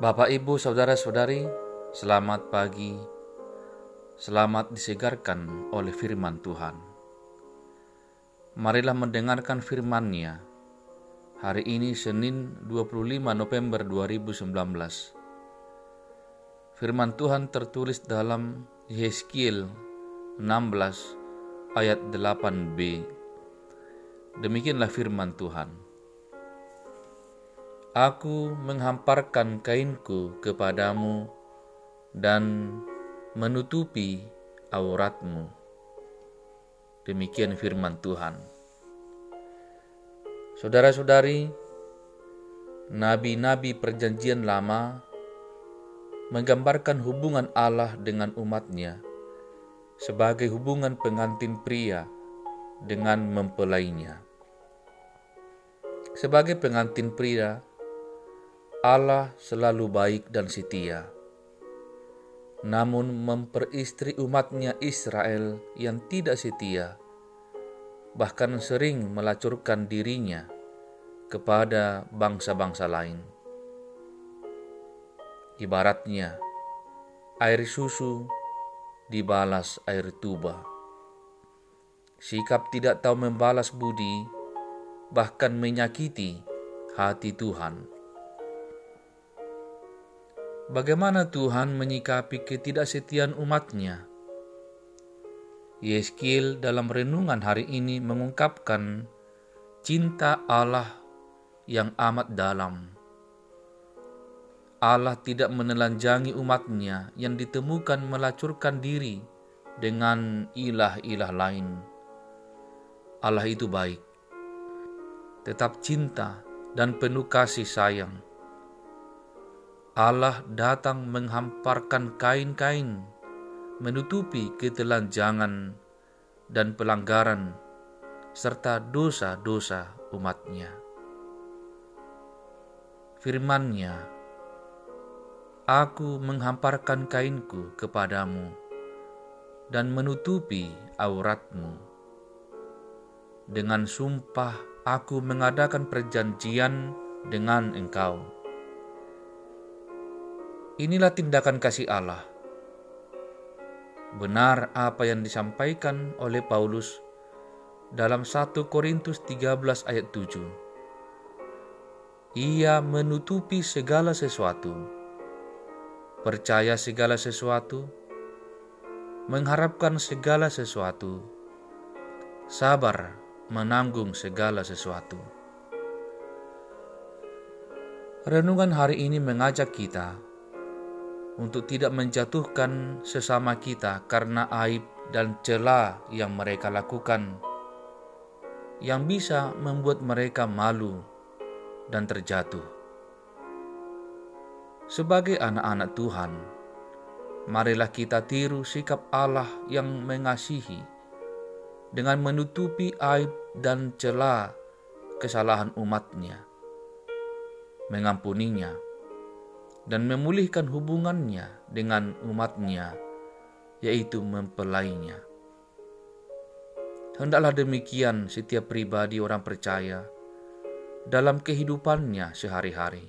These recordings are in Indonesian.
Bapak, Ibu, Saudara-saudari, selamat pagi. Selamat disegarkan oleh firman Tuhan. Marilah mendengarkan firman-Nya. Hari ini Senin 25 November 2019. Firman Tuhan tertulis dalam Yeskiel 16 ayat 8b. Demikianlah firman Tuhan. Aku menghamparkan kainku kepadamu dan menutupi auratmu. Demikian firman Tuhan. Saudara-saudari, nabi-nabi Perjanjian Lama menggambarkan hubungan Allah dengan umatnya sebagai hubungan pengantin pria dengan mempelainya. Sebagai pengantin pria, Allah selalu baik dan setia. Namun memperistri umatnya Israel yang tidak setia, bahkan sering melacurkan dirinya kepada bangsa-bangsa lain. Ibaratnya, air susu dibalas air tuba. Sikap tidak tahu membalas budi, bahkan menyakiti hati Tuhan. Bagaimana Tuhan menyikapi ketidaksetiaan umatnya? Yeskiel dalam renungan hari ini mengungkapkan cinta Allah yang amat dalam. Allah tidak menelanjangi umatnya yang ditemukan melacurkan diri dengan ilah-ilah lain. Allah itu baik, tetap cinta dan penuh kasih sayang Allah datang menghamparkan kain-kain, menutupi ketelanjangan dan pelanggaran, serta dosa-dosa umatnya. Firmannya, Aku menghamparkan kainku kepadamu dan menutupi auratmu. Dengan sumpah aku mengadakan perjanjian dengan engkau Inilah tindakan kasih Allah. Benar apa yang disampaikan oleh Paulus dalam 1 Korintus 13 ayat 7. Ia menutupi segala sesuatu, percaya segala sesuatu, mengharapkan segala sesuatu, sabar menanggung segala sesuatu. Renungan hari ini mengajak kita untuk tidak menjatuhkan sesama kita karena aib dan celah yang mereka lakukan, yang bisa membuat mereka malu dan terjatuh. Sebagai anak-anak Tuhan, marilah kita tiru sikap Allah yang mengasihi dengan menutupi aib dan celah kesalahan umatnya, mengampuninya dan memulihkan hubungannya dengan umatnya, yaitu mempelainya. Hendaklah demikian setiap pribadi orang percaya dalam kehidupannya sehari-hari.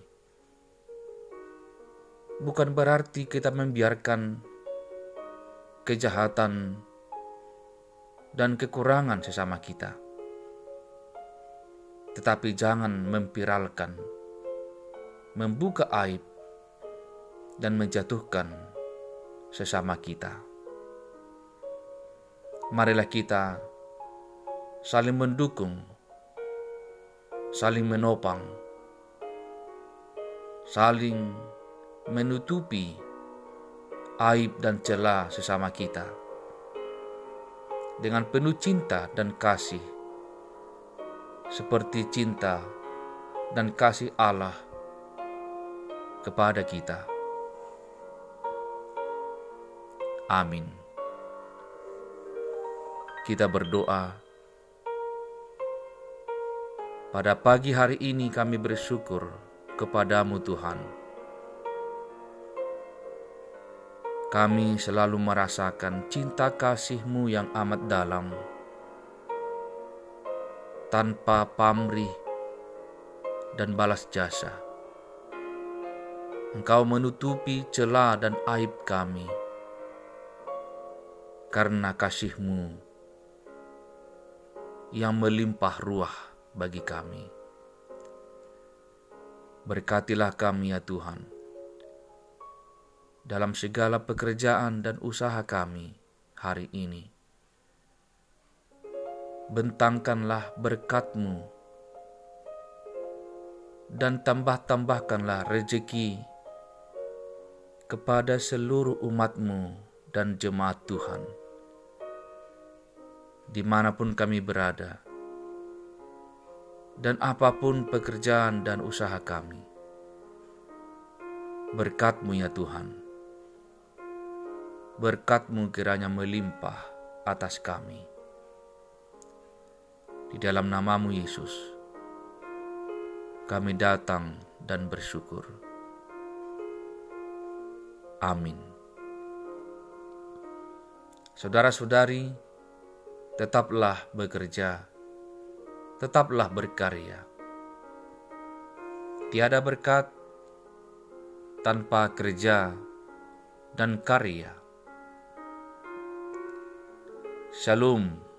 Bukan berarti kita membiarkan kejahatan dan kekurangan sesama kita, tetapi jangan memviralkan, membuka aib, dan menjatuhkan sesama kita. Marilah kita saling mendukung, saling menopang, saling menutupi aib dan celah sesama kita dengan penuh cinta dan kasih, seperti cinta dan kasih Allah kepada kita. Amin. Kita berdoa. Pada pagi hari ini kami bersyukur kepadamu Tuhan. Kami selalu merasakan cinta kasih-Mu yang amat dalam, tanpa pamrih dan balas jasa. Engkau menutupi celah dan aib kami karena kasih-Mu yang melimpah ruah bagi kami. Berkatilah kami ya Tuhan, dalam segala pekerjaan dan usaha kami hari ini. Bentangkanlah berkat-Mu dan tambah-tambahkanlah rejeki kepada seluruh umatmu dan jemaat Tuhan. Di mana pun kami berada, dan apa pun pekerjaan dan usaha kami. Berkatmu ya Tuhan, berkatmu kiranya melimpah atas kami. Di dalam namamu Yesus, kami datang dan bersyukur. Amin. Saudara-saudari, tetaplah bekerja, tetaplah berkarya. Tiada berkat tanpa kerja dan karya. Shalom.